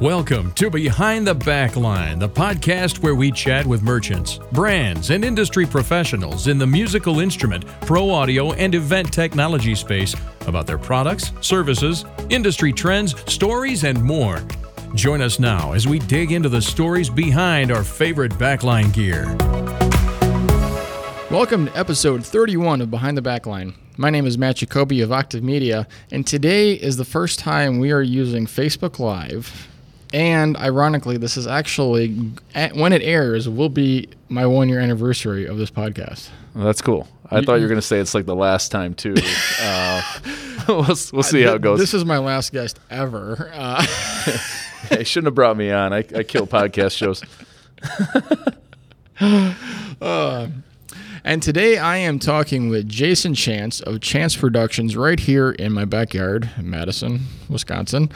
Welcome to Behind the Backline, the podcast where we chat with merchants, brands, and industry professionals in the musical instrument, pro audio, and event technology space about their products, services, industry trends, stories, and more. Join us now as we dig into the stories behind our favorite backline gear. Welcome to episode 31 of Behind the Backline. My name is Matt Jacoby of Octave Media, and today is the first time we are using Facebook Live. And ironically, this is actually, when it airs, will be my one year anniversary of this podcast. Well, that's cool. I thought you were going to say it's like the last time, too. Uh, we'll, we'll see how it goes. This is my last guest ever. Uh, hey, shouldn't have brought me on. I, I kill podcast shows. uh, and today I am talking with Jason Chance of Chance Productions right here in my backyard, in Madison, Wisconsin.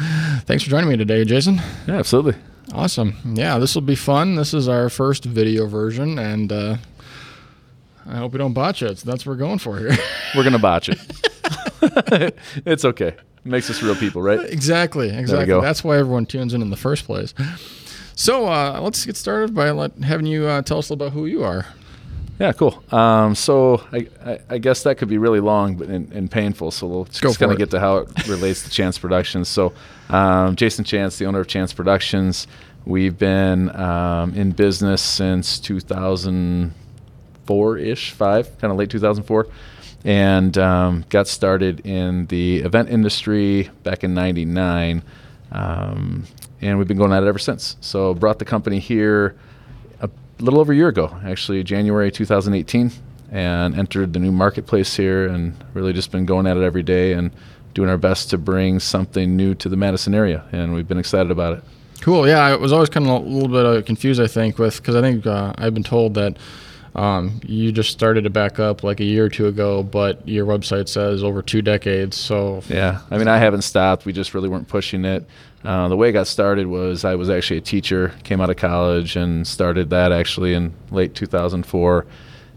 Thanks for joining me today, Jason. Yeah, absolutely. Awesome. Yeah, this will be fun. This is our first video version, and uh, I hope we don't botch it. So that's what we're going for here. We're going to botch it. it's okay. It makes us real people, right? Exactly. Exactly. That's why everyone tunes in in the first place. So uh, let's get started by let, having you uh, tell us about who you are. Yeah, cool. Um, so I, I, I, guess that could be really long but and, and painful. So we'll just kind of get to how it relates to Chance Productions. So um, Jason Chance, the owner of Chance Productions, we've been um, in business since 2004 ish, five, kind of late 2004, and um, got started in the event industry back in '99, um, and we've been going at it ever since. So brought the company here a little over a year ago, actually January 2018, and entered the new marketplace here, and really just been going at it every day and doing our best to bring something new to the Madison area, and we've been excited about it. Cool. Yeah, I was always kind of a little bit uh, confused, I think, with because I think uh, I've been told that um, you just started to back up like a year or two ago, but your website says over two decades. So yeah, I mean, I haven't stopped. We just really weren't pushing it. Uh, the way I got started was I was actually a teacher, came out of college and started that actually in late 2004,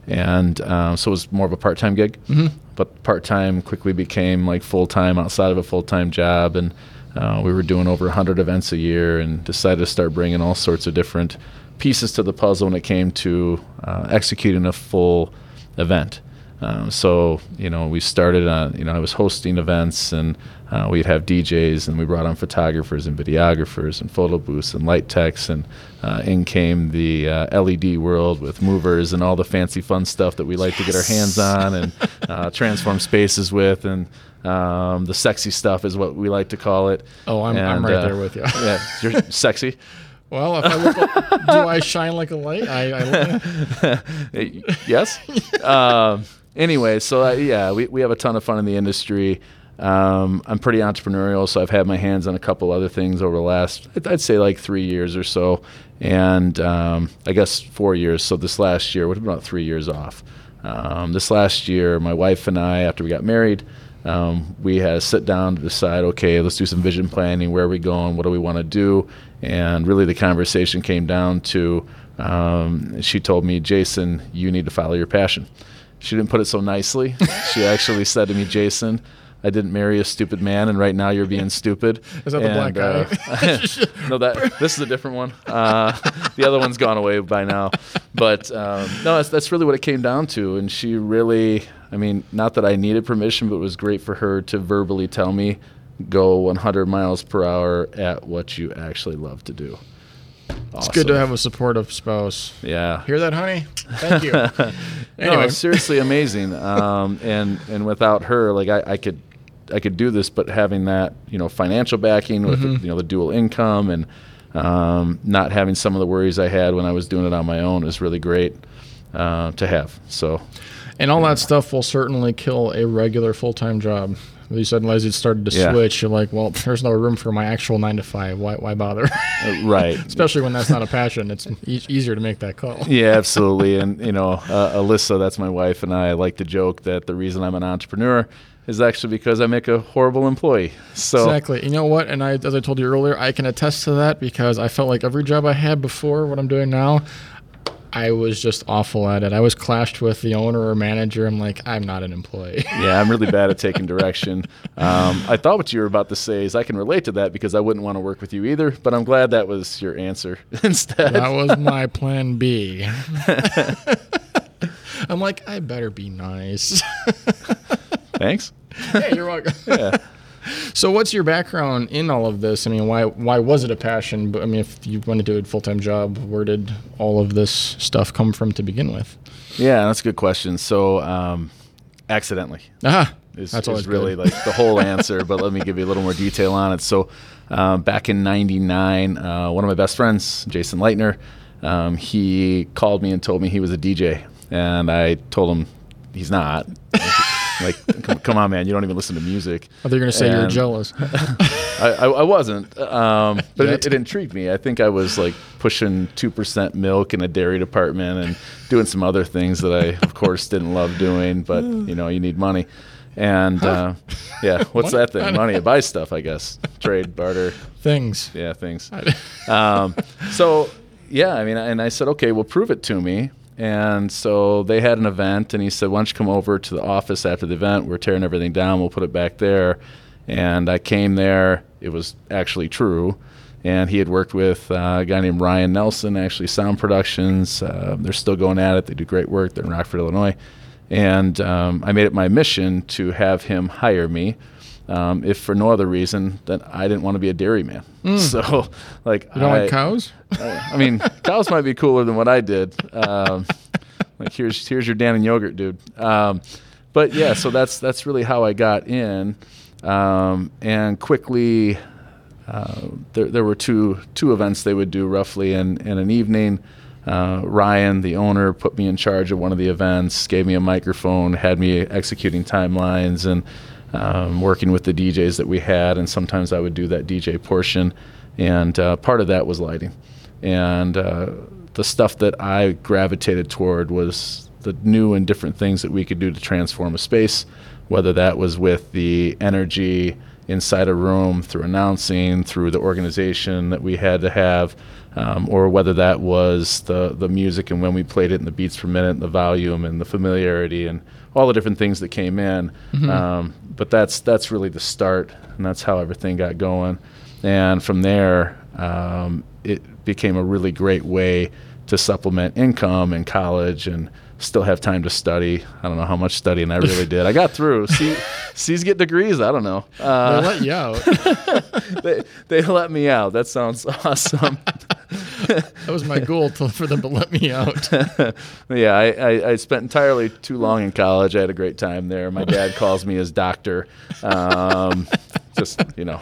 and um, so it was more of a part-time gig. Mm-hmm. But part-time quickly became like full-time outside of a full-time job, and uh, we were doing over 100 events a year, and decided to start bringing all sorts of different pieces to the puzzle when it came to uh, executing a full event. Um, so you know, we started on you know I was hosting events and uh, we'd have DJs and we brought on photographers and videographers and photo booths and light techs and uh, in came the uh, LED world with movers and all the fancy fun stuff that we like yes. to get our hands on and uh, transform spaces with and um, the sexy stuff is what we like to call it. Oh, I'm, and, I'm right uh, there with you. yeah, you're sexy. Well, if I look, like, do I shine like a light? I, I yes. um, anyway, so uh, yeah, we, we have a ton of fun in the industry. Um, I'm pretty entrepreneurial, so I've had my hands on a couple other things over the last, I'd say like three years or so, and um, I guess four years. So this last year, what about three years off? Um, this last year, my wife and I, after we got married, um, we had to sit down to decide, okay, let's do some vision planning. Where are we going? What do we want to do? And really, the conversation came down to um, she told me, Jason, you need to follow your passion. She didn't put it so nicely. she actually said to me, Jason, I didn't marry a stupid man, and right now you're being stupid. Is that and, the black guy? Uh, no, that this is a different one. Uh, the other one's gone away by now. But um, no, that's, that's really what it came down to. And she really, I mean, not that I needed permission, but it was great for her to verbally tell me go 100 miles per hour at what you actually love to do. Awesome. It's good to have a supportive spouse. Yeah. Hear that, honey? Thank you. anyway. No, seriously amazing. Um, and and without her, like I, I could I could do this, but having that you know financial backing with mm-hmm. the, you know the dual income and um, not having some of the worries I had when I was doing it on my own is really great uh, to have. So. And all yeah. that stuff will certainly kill a regular full time job you said as it started to yeah. switch, you're like, well, there's no room for my actual nine to five. Why, why bother? uh, right. Especially when that's not a passion. It's e- easier to make that call. yeah, absolutely. And you know, uh, Alyssa, that's my wife, and I like to joke that the reason I'm an entrepreneur is actually because I make a horrible employee. So exactly. You know what? And I, as I told you earlier, I can attest to that because I felt like every job I had before what I'm doing now, I was just awful at it. I was clashed with the owner or manager. I'm like, I'm not an employee. yeah, I'm really bad at taking direction. Um, I thought what you were about to say is I can relate to that because I wouldn't want to work with you either. But I'm glad that was your answer instead. that was my plan B. I'm like, I better be nice. Thanks. hey, you're welcome. Yeah. So, what's your background in all of this? I mean, why why was it a passion? But I mean, if you want to do a full time job, where did all of this stuff come from to begin with? Yeah, that's a good question. So, um, accidentally. Ah, is, that's is always really good. like the whole answer. but let me give you a little more detail on it. So, um, back in ¡99, uh, one of my best friends, Jason Leitner, um, he called me and told me he was a DJ, and I told him he's not. Like, come, come on, man, you don't even listen to music. Thought you were gonna say you're jealous. I, I, I wasn't, um, but it, it intrigued me. I think I was like pushing two percent milk in a dairy department and doing some other things that I, of course, didn't love doing. But you know, you need money, and uh, yeah, what's that thing? Money to buy stuff, I guess. Trade, barter, Things. yeah, things. Um, so yeah, I mean, and I said, okay, well, prove it to me. And so they had an event, and he said, why don't you come over to the office after the event? We're tearing everything down. We'll put it back there. And I came there. It was actually true. And he had worked with uh, a guy named Ryan Nelson, actually Sound Productions. Uh, they're still going at it. They do great work. They're in Rockford, Illinois. And um, I made it my mission to have him hire me, um, if for no other reason that I didn't want to be a dairyman. So, like, You don't I, like cows? I mean, cows might be cooler than what I did. Um, like here's here's your Dannon yogurt, dude. Um, but yeah, so that's that's really how I got in, um, and quickly. Uh, there, there were two two events they would do roughly in, in an evening. Uh, Ryan, the owner, put me in charge of one of the events, gave me a microphone, had me executing timelines and um, working with the DJs that we had. And sometimes I would do that DJ portion. And uh, part of that was lighting. And uh, the stuff that I gravitated toward was the new and different things that we could do to transform a space, whether that was with the energy inside a room, through announcing, through the organization that we had to have, um, or whether that was the, the music and when we played it and the beats per minute and the volume and the familiarity and all the different things that came in. Um, but that's that's really the start, and that's how everything got going. And from there, um, it became a really great way to supplement income in college and still have time to study. I don't know how much studying I really did. I got through. See, C's get degrees. I don't know. They Uh, let you out. they, they let me out. That sounds awesome. That was my goal to, for them to let me out. yeah, I, I, I spent entirely too long in college. I had a great time there. My dad calls me his doctor. Um, just you know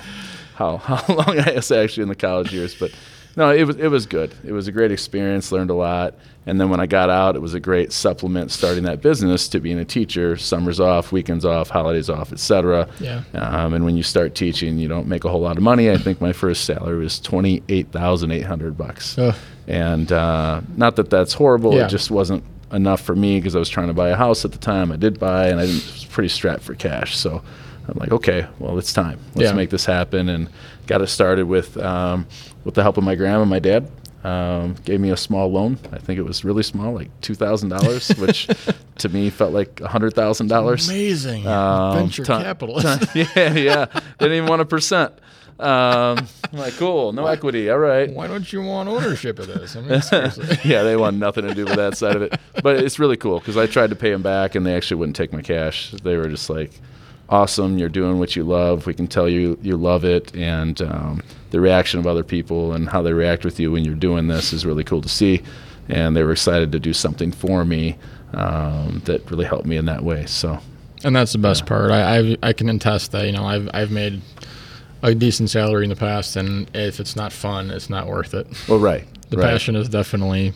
how how long I was actually in the college years, but no, it was it was good. It was a great experience. Learned a lot, and then when I got out, it was a great supplement starting that business to being a teacher. Summers off, weekends off, holidays off, etc. Yeah. Um, and when you start teaching, you don't make a whole lot of money. I think my first salary was twenty eight thousand eight hundred bucks Ugh. and uh, not that that's horrible. Yeah. It just wasn't enough for me because I was trying to buy a house at the time. I did buy, and I was pretty strapped for cash. So I'm like, okay, well, it's time. Let's Yeah. make this happen, and got it started with um, with the help of my grandma and my dad. Um, gave me a small loan. I think it was really small, like two thousand dollars, which to me felt like a hundred thousand dollars. Amazing. Um, Venture ton- capitalist. yeah, yeah. Didn't even want a percent. Um, I'm like, cool, no equity. All right. Why don't you want ownership of this? I mean, seriously. yeah, they want nothing to do with that side of it. But it's really cool because I tried to pay them back and they actually wouldn't take my cash. They were just like, awesome, you're doing what you love. We can tell you you love it. And um, the reaction of other people and how they react with you when you're doing this is really cool to see. And they were excited to do something for me um, that really helped me in that way. So, And that's the best part. I, I I can attest that you know I've I've made a decent salary in the past, and if it's not fun, it's not worth it. well, right. The right. passion is definitely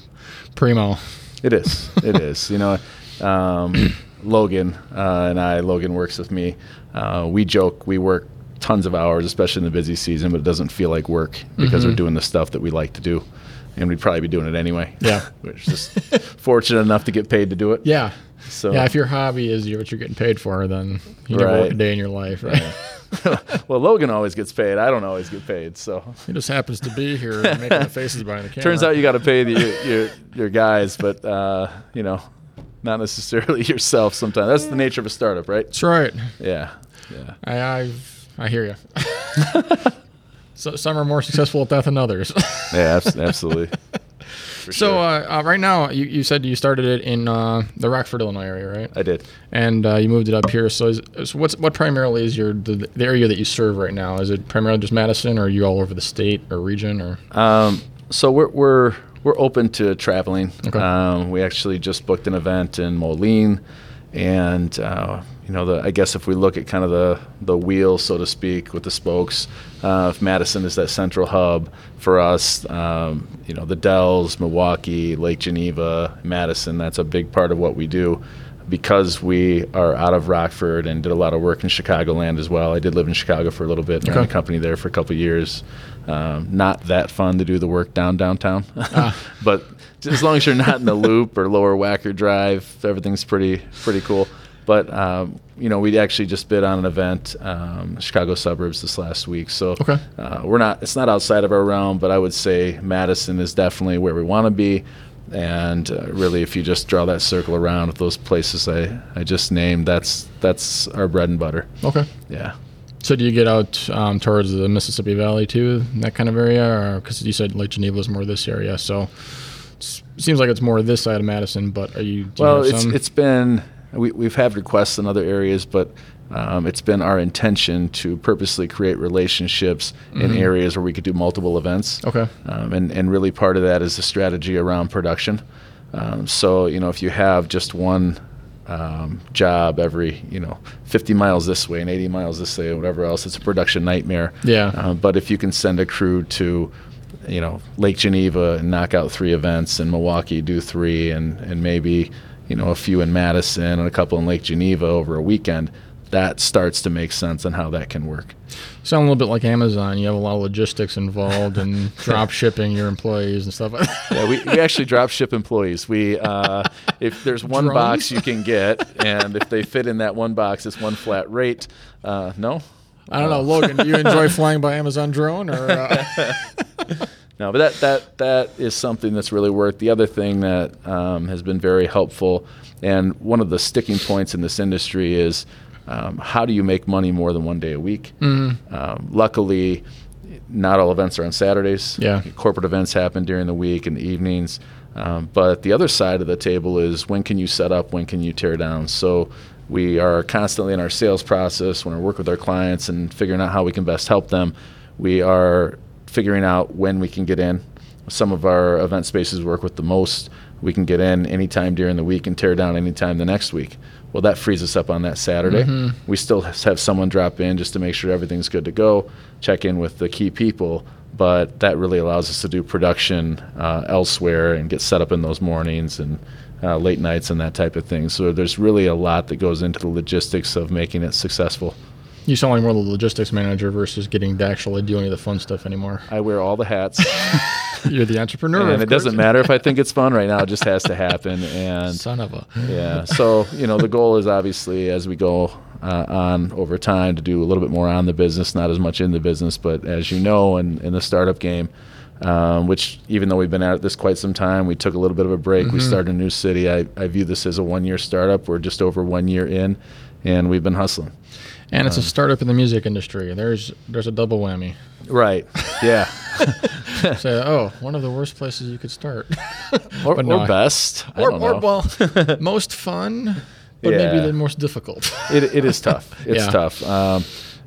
primo. It is. It is. You know, um, Logan uh, and I, Logan works with me. Uh, we joke, we work tons of hours, especially in the busy season, but it doesn't feel like work because we're doing the stuff that we like to do. And we'd probably be doing it anyway. Yeah. we're just fortunate enough to get paid to do it. Yeah. So Yeah, if your hobby is what you're getting paid for, then you never work a day in your life, right? well, Logan always gets paid. I don't always get paid. So He just happens to be here making the faces behind the camera. turns out you got to pay the, your, your your guys, but uh, you know, not necessarily yourself. Sometimes that's the nature of a startup, right? That's right. Yeah, yeah. I I, I hear you. so, some are more successful at that than others. Yeah, abs- absolutely. For so sure. uh, uh, right now, you, you said you started it in uh, the Rockford, Illinois area, right? I did. And uh, you moved it up here. So, is, so what's what primarily is your the, the area that you serve right now? Is it primarily just Madison, or are you all over the state or region, or Um, so we're we're we're open to traveling. Okay. Um, we actually just booked an event in Moline, and uh, you know, the, I guess if we look at kind of the the wheel, so to speak, with the spokes, uh, if Madison is that central hub for us, um, you know, the Dells, Milwaukee, Lake Geneva, Madison, that's a big part of what we do. Because we are out of Rockford and did a lot of work in Chicagoland as well. I did live in Chicago for a little bit, ran Okay. a company there for a couple of years. Um, not that fun to do the work down downtown, Ah. but as long as you're not in the loop or lower Wacker Drive, everything's pretty pretty cool. But um, you know, we actually just bid on an event, um, Chicago suburbs, this last week. So Okay. uh, we're not. It's not outside of our realm, but I would say Madison is definitely where we want to be. And uh, really, if you just draw that circle around with those places I, I just named, that's that's our bread and butter. okay? Yeah. So do you get out um, towards the Mississippi Valley too, that kind of area, or because you said Lake Geneva is more this area, so it seems like it's more this side of Madison. But are you? You Well, have it's some? it's been we, we've had requests in other areas, but um, it's been our intention to purposely create relationships in areas where we could do multiple events. Mm-hmm. Okay. Um, and and really part of that is the strategy around production. Um, so you know if you have just one um, job every you know 50 miles this way and 80 miles this way, or whatever else, it's a production nightmare. Yeah. Uh, but if you can send a crew to you know Lake Geneva and knock out three events, and Milwaukee do three, and and maybe you know a few in Madison and a couple in Lake Geneva over a weekend. That starts to make sense on how that can work. Sound a little bit like Amazon. You have a lot of logistics involved and drop shipping your employees and stuff. Yeah, we, we actually drop ship employees. We uh, if there's one Drones? box you can get, and if they fit in that one box, it's one flat rate. Uh, no, I don't know, Logan. Do you enjoy flying by Amazon drone or? Uh, No, but that that that is something that's really worked. The other thing that um, has been very helpful, and one of the sticking points in this industry is um, how do you make money more than one day a week? Mm-hmm. Um, luckily, not all events are on Saturdays. Yeah. corporate events happen during the week and the evenings. Um, but the other side of the table is when can you set up, when can you tear down. So we are constantly in our sales process when we work with our clients and figuring out how we can best help them. We are figuring out when we can get in. Some of our event spaces work with the most. We can get in anytime during the week and tear down anytime the next week. Well, that frees us up on that Saturday. We still have someone drop in just to make sure everything's good to go, check in with the key people, but that really allows us to do production uh, elsewhere and get set up in those mornings and uh, late nights and that type of thing. So there's really a lot that goes into the logistics of making it successful. You sound like more of the logistics manager versus getting to actually do any of the fun stuff anymore. I wear all the hats, You're the entrepreneur. and it doesn't matter if I think it's fun right now; it just has to happen. And Son of a. yeah, so you know the goal is obviously as we go uh, on over time to do a little bit more on the business, not as much in the business, but as you know, in, in the startup game. Um, which even though we've been at this quite some time, we took a little bit of a break. We started a new city. I, I view this as a one-year startup. We're just over one year in, and we've been hustling. And it's a startup in the music industry. There's there's a double whammy. Right. Yeah. Say, oh, one of the worst places you could start. or, no, or best. I or, or well, most fun, but maybe the most difficult. it, it is tough. It's Yeah. tough. Um,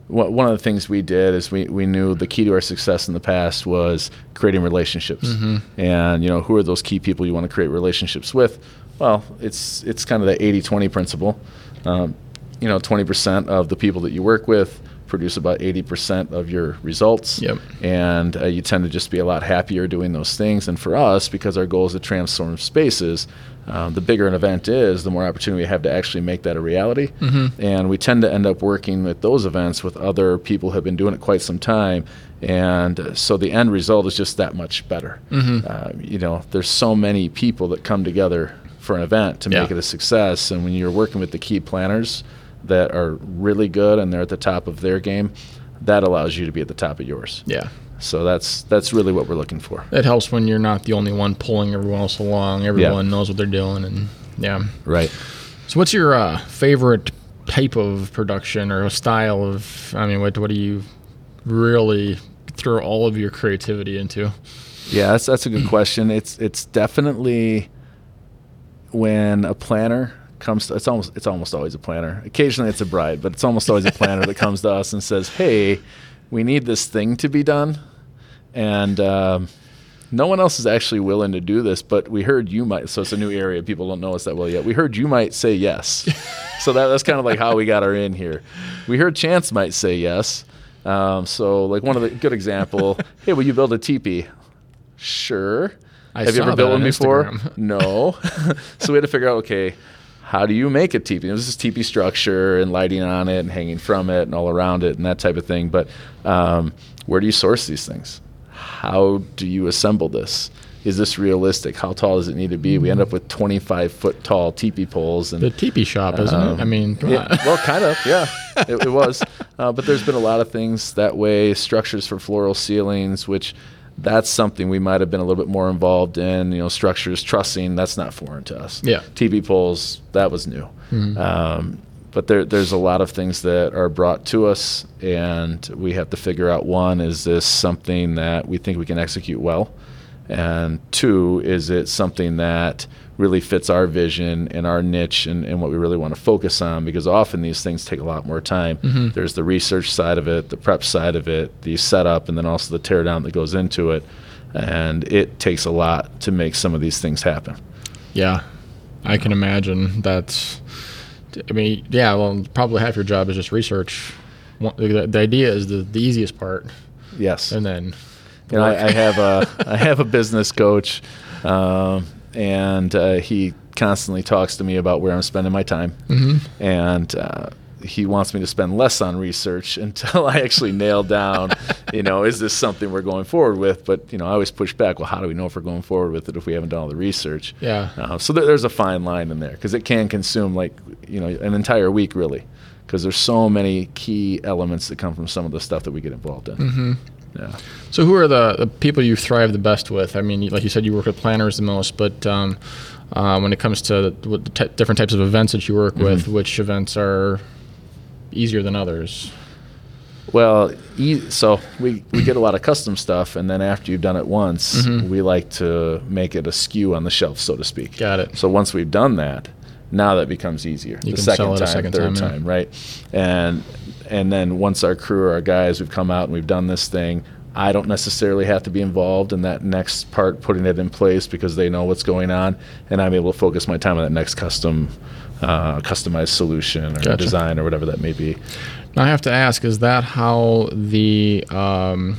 one of the things we did is we, we knew the key to our success in the past was creating relationships. And, you know, who are those key people you want to create relationships with? Well, it's, it's kind of the 80 20 principle. Um, you know, 20% of the people that you work with produce about 80% of your results. Yep. And uh, you tend to just be a lot happier doing those things. And for us, because our goal is to transform spaces, um, the bigger an event is, the more opportunity we have to actually make that a reality. And we tend to end up working with those events with other people who have been doing it quite some time. And uh, so the end result is just that much better. Uh, you know, there's so many people that come together for an event to make it a success. And when you're working with the key planners, that are really good and they're at the top of their game, that allows you to be at the top of yours. Yeah. So that's that's really what we're looking for. It helps when you're not the only one pulling everyone else along. Everyone knows what they're doing, and yeah. Right. So, what's your uh, favorite type of production or a style of? I mean, what what do you really throw all of your creativity into? Yeah, that's that's a good question. It's it's definitely when a planner comes to, it's almost it's almost always a planner. Occasionally it's a bride, but it's almost always a planner that comes to us and says, "Hey, we need this thing to be done," and um, no one else is actually willing to do this. But we heard you might. So it's a new area. People don't know us that well yet. We heard you might say yes. so that, that's kind of like how we got our in here. We heard Chance might say yes. Um, so like one of the good example. hey, will you build a teepee? Sure. I Have you ever built one on before? No. so we had to figure out, okay, how do you make a teepee? This is teepee structure and lighting on it and hanging from it and all around it and that type of thing. But um, where do you source these things? How do you assemble this? Is this realistic? How tall does it need to be? We end up with 25 foot tall teepee poles and The teepee shop, isn't it? I Um, mean, yeah, well, kind of, yeah, it, it was. Uh, but there's been a lot of things that way. Structures for floral ceilings, which that's something we might have been a little bit more involved in. You know, structures, trussing, that's not foreign to us. Yeah. Teepee poles, that was new. Um, but there, there's a lot of things that are brought to us, and we have to figure out one, is this something that we think we can execute well? And two, is it something that really fits our vision and our niche and, and what we really want to focus on? Because often these things take a lot more time. There's the research side of it, the prep side of it, the setup, and then also the teardown that goes into it. And it takes a lot to make some of these things happen. Yeah, I can imagine. That's. I mean, yeah. Well, probably half your job is just research. The, the idea is the, the easiest part, Yes. and then. You know, I, I have a I have a business coach, um, and uh, he constantly talks to me about where I'm spending my time, and uh, he wants me to spend less on research until I actually nail down, you know, is this something we're going forward with? But you know, I always push back. Well, how do we know if we're going forward with it if we haven't done all the research? Yeah. Uh, so there, there's a fine line in there because it can consume like you know an entire week really, because there's so many key elements that come from some of the stuff that we get involved in. Mm-hmm. Yeah. So, who are the, the people you thrive the best with? I mean, like you said, you work with planners the most, but um, uh, when it comes to what the ty- different types of events that you work Mm-hmm. with, which events are easier than others? Well, e- so we, we get a lot of custom stuff, and then after you've done it once, Mm-hmm. we like to make it a SKU on the shelf, so to speak. Got it. So once we've done that, now that becomes easier. You the can second sell it a time, second third time, yeah. right? And and then once our crew, or our guys, we've come out and we've done this thing. I don't necessarily have to be involved in that next part, putting it in place because they know what's going on, and I'm able to focus my time on that next custom, uh, customized solution or Gotcha. design or whatever that may be. Now, I have to ask: Is that how the um,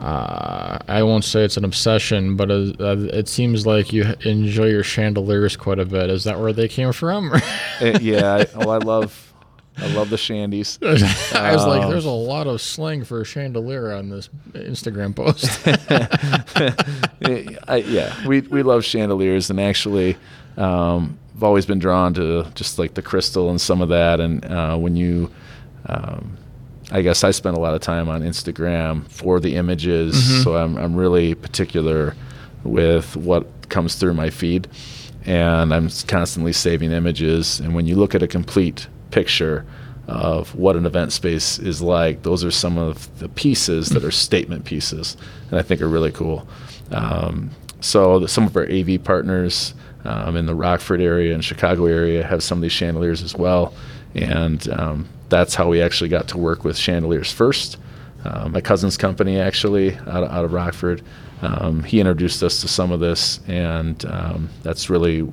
uh, I won't say it's an obsession, but uh, it seems like you enjoy your chandeliers quite a bit. Is that where they came from? Uh, yeah, I, oh, I love, I love the shandies. I was like, Um, "There's a lot of slang for chandelier on this Instagram post." I, yeah, we we love chandeliers, and actually, um, I've always been drawn to just like the crystal and some of that. And uh, when you, um, I guess I spend a lot of time on Instagram for the images, so I'm I'm really particular with what comes through my feed, and I'm constantly saving images. And when you look at a complete picture of what an event space is like, those are some of the pieces that are statement pieces, and I think are really cool. Um, so the, some of our AV partners um, in the Rockford area and Chicago area have some of these chandeliers as well, and um, that's how we actually got to work with chandeliers first. Uh, my cousin's company actually out of, out of Rockford, um, he introduced us to some of this, and um, that's really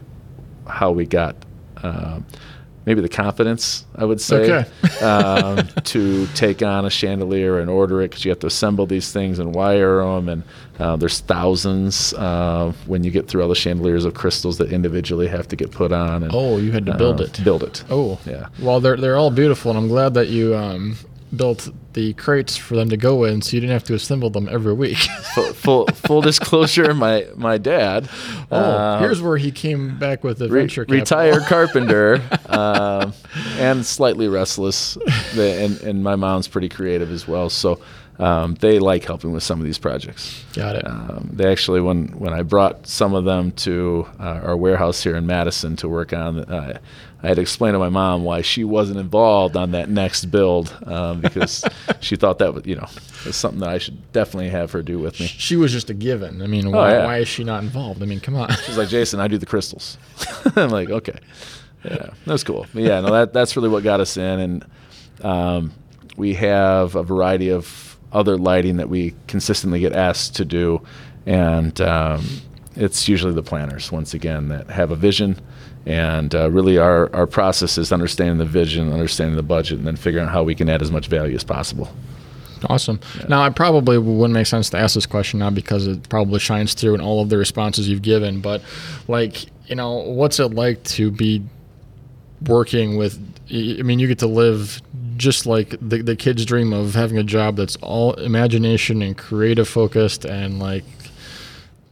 how we got uh, maybe the confidence, I would say, Okay. um, to take on a chandelier and order it because you have to assemble these things and wire them, and uh, there's thousands uh, when you get through all the chandeliers of crystals that individually have to get put on. And, Oh, you had to build uh, it. Build it. Oh, Yeah. Well, they're they're all beautiful, and I'm glad that you um, built the crates for them to go in, so you didn't have to assemble them every week. full, full, full disclosure, my my dad. oh, uh, here's where he came back with the re- venture capital. retired carpenter um, and slightly restless. And, and my mom's pretty creative as well, so um, they like helping with some of these projects. Got it. Um, they actually, when when I brought some of them to uh, our warehouse here in Madison to work on, uh, I had to explain to my mom why she wasn't involved on that next build um, because she thought that was, you know, was something that I should definitely have her do with me. she was just a given. I mean, why, yeah. why is she not involved? I mean, come on. She's like, Jason, I do the crystals. I'm like, okay, yeah, that's cool. But yeah, no, that that's really what got us in, and um, we have a variety of other lighting that we consistently get asked to do, and um, it's usually the planners once again that have a vision. And uh, really, our, our process is understanding the vision, understanding the budget, and then figuring out how we can add as much value as possible. Awesome. Now, it probably wouldn't make sense to ask this question now because it probably shines through in all of the responses you've given. But, like, you know, what's it like to be working with? I mean, you get to live just like the, the kid's dream of having a job that's all imagination and creative focused, and like,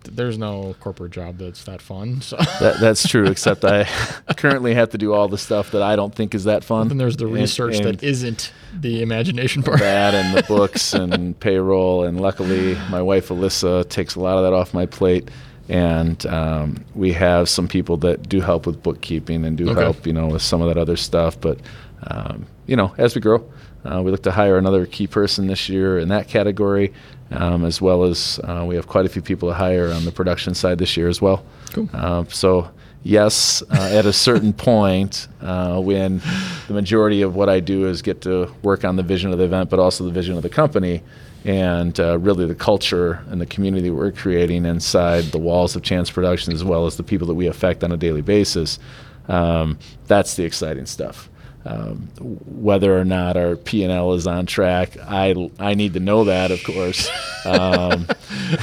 there's no corporate job that's that fun. So. That, that's true, except I currently have to do all the stuff that I don't think is that fun. Then there's the And- research and that isn't the imagination part. that and the books and payroll. And luckily, my wife Alyssa takes a lot of that off my plate. And um, we have some people that do help with bookkeeping and do Okay. help, you know, with some of that other stuff. But um, you know, as we grow, uh, we look to hire another key person this year in that category, um, as well as uh, we have quite a few people to hire on the production side this year as well. Cool. Uh, so yes, uh, at a certain point, uh, when the majority of what I do is get to work on the vision of the event, but also the vision of the company, and uh, really the culture and the community we're creating inside the walls of Chance Productions, as well as the people that we affect on a daily basis. Um, that's the exciting stuff. Um, whether or not our P and L is on track, I I need to know that, of course. Um,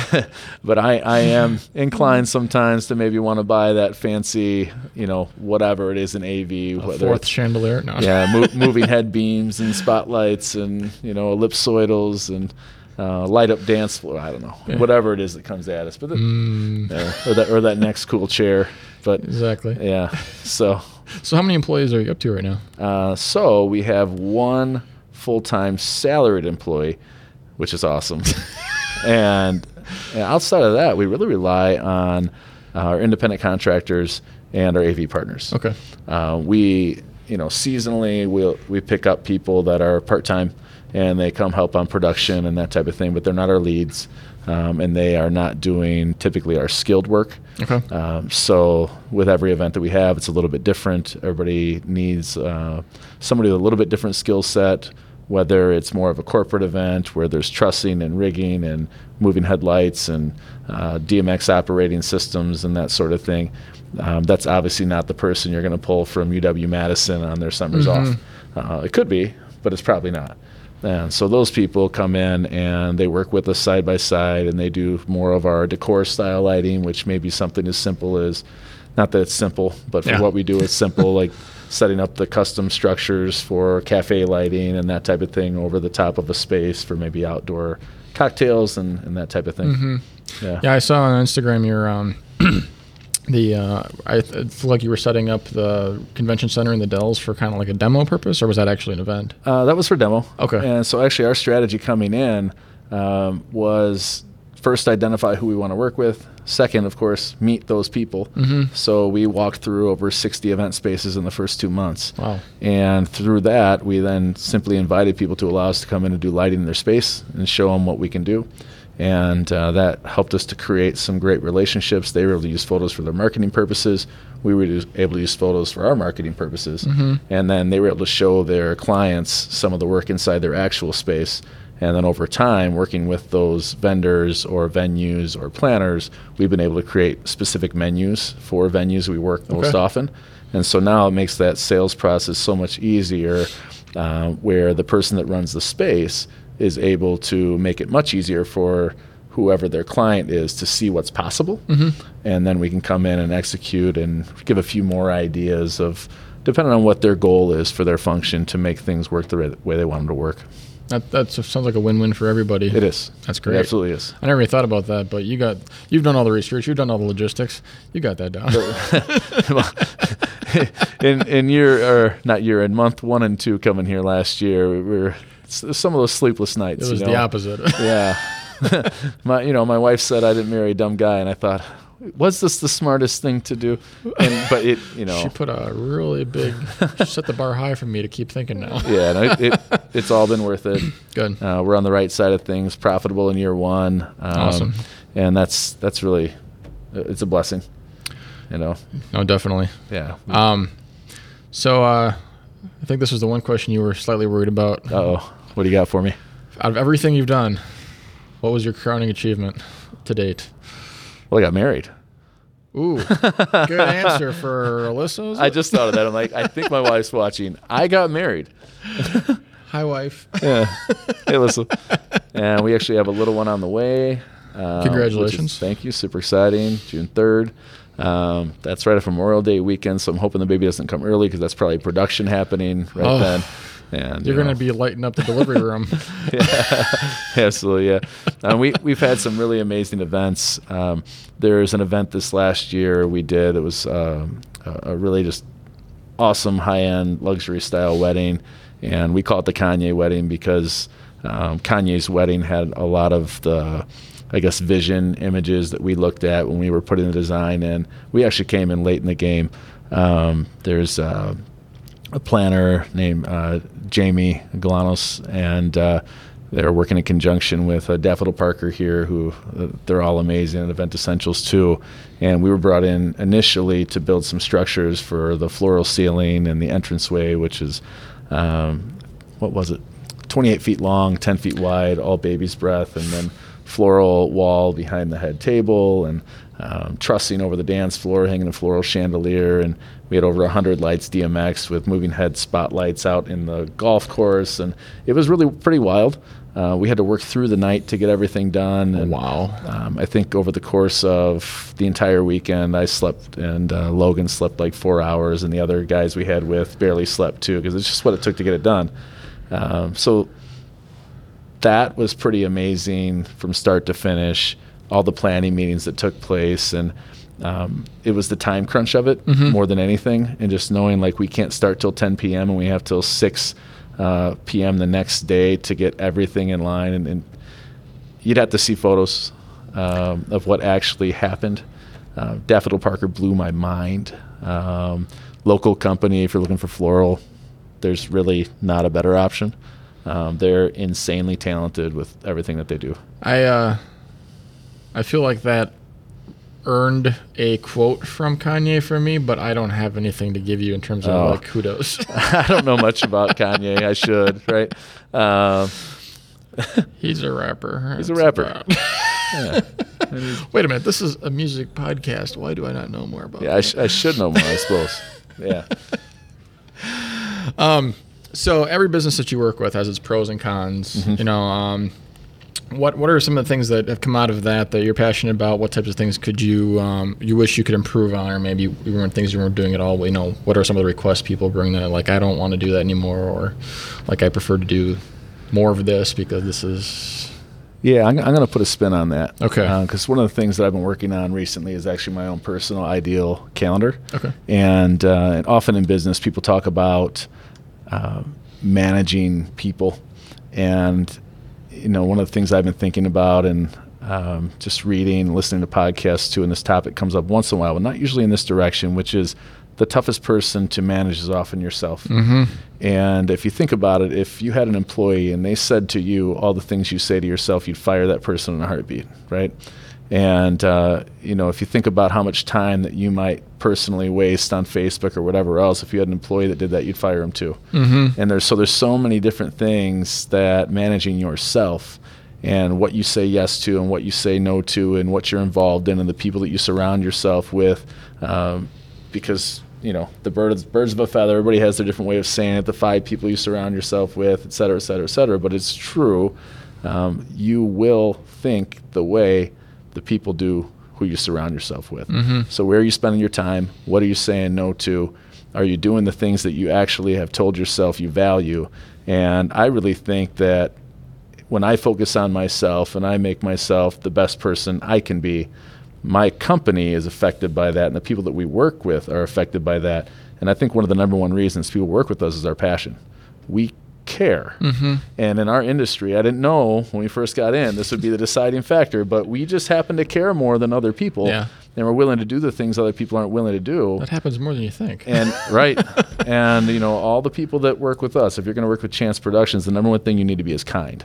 but I, I am inclined sometimes to maybe want to buy that fancy, you know, whatever it is in AV, whether Fourth chandelier. No. yeah, mo- moving head beams and spotlights and you know ellipsoidals and uh, light up dance floor. I don't know, whatever it is that comes at us, but the, Mm, yeah, or that or that next cool chair. But exactly. yeah, so So, how many employees are you up to right now? uh, so we have one full time salaried employee, which is awesome, and, and outside of that, we really rely on our independent contractors and our AV partners. Okay. Uh, we, you know, seasonally we'll, we pick up people that are part time and they come help on production and that type of thing, but they're not our leads. Um, and they are not doing typically our skilled work. Okay. Um, so with every event that we have, it's a little bit different. Everybody needs uh, somebody with a little bit different skill set. Whether it's more of a corporate event where there's trussing and rigging and moving headlights and uh, DMX operating systems and that sort of thing, um, that's obviously not the person you're going to pull from UW Madison on their summers off. Uh, it could be, but it's probably not. And so those people come in and they work with us side by side and they do more of our decor style lighting, which may be something as simple as, not that it's simple, but for Yeah. what we do, it's simple, like setting up the custom structures for cafe lighting and that type of thing over the top of a space for maybe outdoor cocktails and, and that type of thing. Yeah. Yeah, I saw on Instagram your um, the uh, I looked like you were setting up the convention center in the Dells for kind of like a demo purpose, or was that actually an event? Uh, that was for demo. Okay. And so actually, our strategy coming in um, was first identify who we want to work with. Second, of course, meet those people. Mm-hmm. So we walked through over 60 event spaces in the first two months. Wow. And through that, we then simply invited people to allow us to come in and do lighting in their space and show them what we can do. And uh, that helped us to create some great relationships. They were able to use photos for their marketing purposes. We were able to use photos for our marketing purposes. And then they were able to show their clients some of the work inside their actual space. And then over time, working with those vendors or venues or planners, we've been able to create specific menus for venues we work most Okay. often. And so now it makes that sales process so much easier uh, where the person that runs the space is able to make it much easier for whoever their client is to see what's possible. Mm-hmm. And then we can come in and execute and give a few more ideas of depending on what their goal is for their function to make things work the way- they want them to work. That that sounds like a win-win for everybody. It is. That's It great. absolutely is. I never really thought about that, but you got you've done all the research, you've done all the logistics, you got that down. in in year or not year in month one and two coming here last year, we were some of those sleepless nights. it was you the opposite. Yeah. my you know my wife said I didn't marry a dumb guy, and I thought, was this the smartest thing to do? And but it you know She put a really big she set the bar high for me to keep thinking now. yeah no, it, it it's all been worth it. Good. Uh, we're on the right side of things, profitable in year one. Um, Awesome. And that's that's really it's a blessing. You know. No, definitely. Yeah. Um, so uh, I think this was the one question you were slightly worried about. oh. What do you got for me? Out of everything you've done, what was your crowning achievement to date? Well, I got married. Ooh, good answer for Alyssa. I just thought of that. I'm like, I think my wife's watching. I got married. hi wife. Yeah. hey, listen. And we actually have a little one on the way. um, which is- Congratulations. thank you. Super exciting. June 3rd. Um, that's right after Memorial Day weekend. So I'm hoping the baby doesn't come early because that's probably production happening right Oh. then. And You're you know, going to be lighting up the delivery room. yeah, absolutely. Yeah, um, we we've had some really amazing events. Um, there's an event this last year we did. It was um, a, a really just awesome high-end luxury style wedding, and we call it the Kanye wedding because um, Kanye's wedding had a lot of the I guess vision images that we looked at when we were putting the design in. We actually came in late in the game. Um, there's uh, a planner named uh, Jamie Galanos, and uh, they're working in conjunction with uh, Daffodil Parker here, who uh, they're all amazing, at Event Essentials too. And we were brought in initially to build some structures for the floral ceiling and the entranceway, which is um, what was it, 28 feet long, 10 feet wide, all baby's breath, and then floral wall behind the head table and um, trussing over the dance floor, hanging a floral chandelier, and we had over 100 lights DMX with moving head spotlights out in the golf course, and it was really pretty wild. Uh, we had to work through the night to get everything done. And, wow. Um, I think over the course of the entire weekend, I slept, and uh, Logan slept like four hours, and the other guys we had with barely slept too, because it's just what it took to get it done. Um, so that was pretty amazing from start to finish. All the planning meetings that took place, and um, it was the time crunch of it more than anything, and just knowing like we can't start till 10 p.m. and we have till 6 uh, p.m. the next day to get everything in line, and, and you'd have to see photos um, of what actually happened. Uh, Daffodil Parker blew my mind. Um, local company, if you're looking for floral, there's really not a better option. Um, they're insanely talented with everything that they do. I uh, I feel like that earned a quote from Kanye for me, but I don't have anything to give you in terms of Oh. like kudos. I don't know much about Kanye. I should, right? Um, He's a rapper. He's a rapper. about- yeah. Wait a minute, this is a music podcast. Why do I not know more about? Yeah, I, sh- I should know more, I suppose. Yeah. So every business that you work with has its pros and cons. Mm-hmm. You know, um, what what are some of the things that have come out of that that you're passionate about? What types of things could you um, you wish you could improve on, or maybe you weren't things you weren't doing at all? You know, what are some of the requests people bring that like I don't want to do that anymore, or like I prefer to do more of this because this is Yeah, I'm, I'm going to put a spin on that. Okay. Because one of the things that I've been working on recently is actually my own personal ideal calendar. Okay. And, uh, and often in business, people talk about uh, managing people. And, you know, one of the things I've been thinking about and um, just reading, listening to podcasts too, and this topic comes up once in a while, but not usually in this direction, which is the toughest person to manage is often yourself. Mm-hmm. And if you think about it, if you had an employee and they said to you all the things you say to yourself, you'd fire that person in a heartbeat, right? And uh, you know, if you think about how much time that you might personally waste on Facebook or whatever else, if you had an employee that did that, you'd fire them too. Mm-hmm. And there's so there's so many different things that managing yourself and what you say yes to and what you say no to and what you're involved in and the people that you surround yourself with, um, because you know the birds birds of a feather. Everybody has their different way of saying it. The five people you surround yourself with, et cetera, et cetera, et cetera. But it's true. Um, you will think the way the people do who you surround yourself with. Mhm. So where are you spending your time? What are you saying no to? Are you doing the things that you actually have told yourself you value? And I really think that when I focus on myself and I make myself the best person I can be, my company is affected by that, and the people that we work with are affected by that. And I think one of the number one reasons people work with us is our passion. We care. Mm-hmm. And in our industry, I didn't know when we first got in this would be the deciding factor, but we just happen to care more than other people. Yeah. And we're willing to do the things other people aren't willing to do. That happens more than you think. And right. and you know, all the people that work with us, if you're going to work with Chance Productions, the number one thing you need to be is kind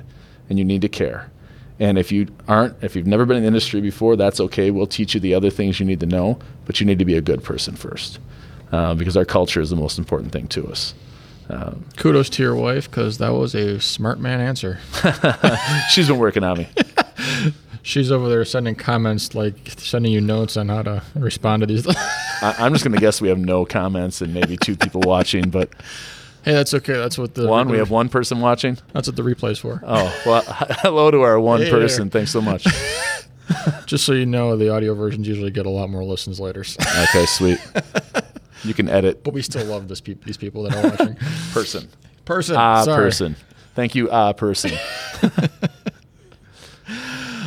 and you need to care. And if you aren't, if you've never been in the industry before, that's okay. We'll teach you the other things you need to know, but you need to be a good person first, uh, because our culture is the most important thing to us. Um, Kudos to your wife because that was a smart man answer. she's been working on me. She's over there sending comments, like sending you notes on how to respond to these. I, I'm just going to guess we have no comments and maybe two people watching, but hey, that's okay. That's what the one we have one person watching. That's what the replay's for. Oh well, hello to our one Hey person. there. Thanks so much. Just so you know, the audio versions usually get a lot more listens later. So- Okay, sweet. You can edit but we still love this peop these people that are watching. person. Person, Ah, sorry. person. Thank you, ah, person.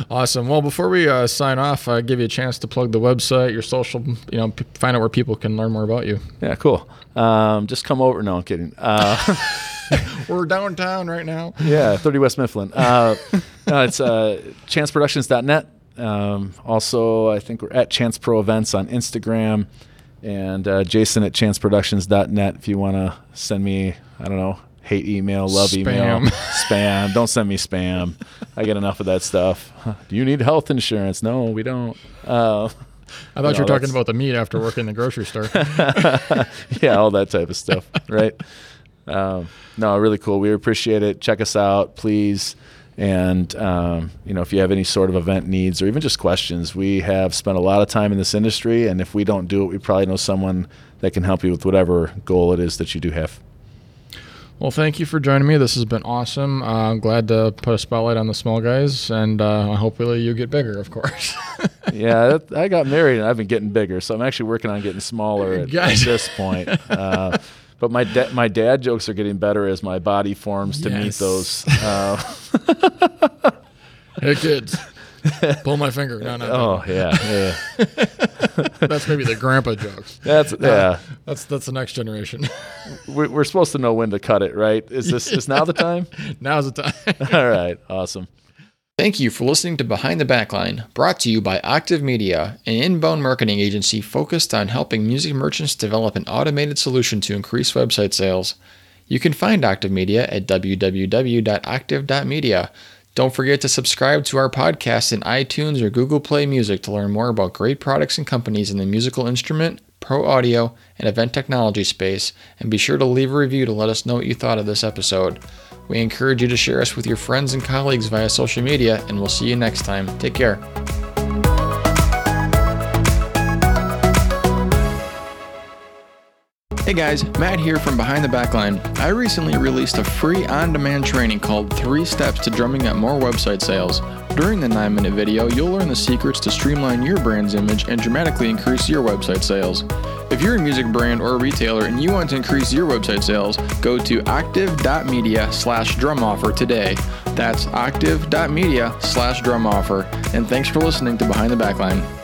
Awesome. Well, before we uh, sign off, I give you a chance to plug the website, your social, you know, p- find out where people can learn more about you. Yeah, cool. Um, just come over. No, I'm kidding. Uh, We're downtown right now. yeah, 30 West Mifflin. Uh, no, it's uh, chanceproductions.net. Um, also, I think we're at Chance Pro Events on Instagram, and uh, Jason at chanceproductions.net. If you want to send me, I don't know, hate email, love email, Spam. spam. Don't send me spam. I get enough of that stuff. Do you need health insurance? No, we don't. Uh, I thought No, you were talking about the meat after working in the grocery store. yeah, all that type of stuff, right? Um, no, really cool. We appreciate it. Check us out, please. And um, you know, if you have any sort of event needs or even just questions, we have spent a lot of time in this industry, and if we don't do it, we probably know someone that can help you with whatever goal it is that you do have. Well, thank you for joining me. This has been awesome. Uh, I'm glad to put a spotlight on the small guys, and uh, hopefully you get bigger, of course. yeah, that, I got married and I've been getting bigger, so I'm actually working on getting smaller at, at this point. Uh, but my da- my dad jokes are getting better as my body forms to meet those. Uh, hey, kids, pull my finger. No, no, no. oh yeah, yeah. That's maybe the grandpa jokes. That's yeah. That's that's the next generation. We're, we're supposed to know when to cut it, right? Is this is now the time? Now's the time. All right, awesome. Thank you for listening to Behind the Backline, brought to you by Octave Media, an inbound marketing agency focused on helping music merchants develop an automated solution to increase website sales. You can find Octave Media at www.octave.media. Don't forget to subscribe to our podcast in iTunes or Google Play Music to learn more about great products and companies in the musical instrument, pro audio, and event technology space, and be sure to leave a review to let us know what you thought of this episode. We encourage you to share us with your friends and colleagues via social media, and we'll see you next time. Take care. Hey guys, Matt here from Behind the Backline. I recently released a free on demand training called Three Steps to Drumming Up More Website Sales. During the 9 minute video, you'll learn the secrets to streamline your brand's image and dramatically increase your website sales. If you're a music brand or a retailer and you want to increase your website sales, go to octave.media slash drum offer today. That's octave.media slash drum offer. And thanks for listening to Behind the Backline.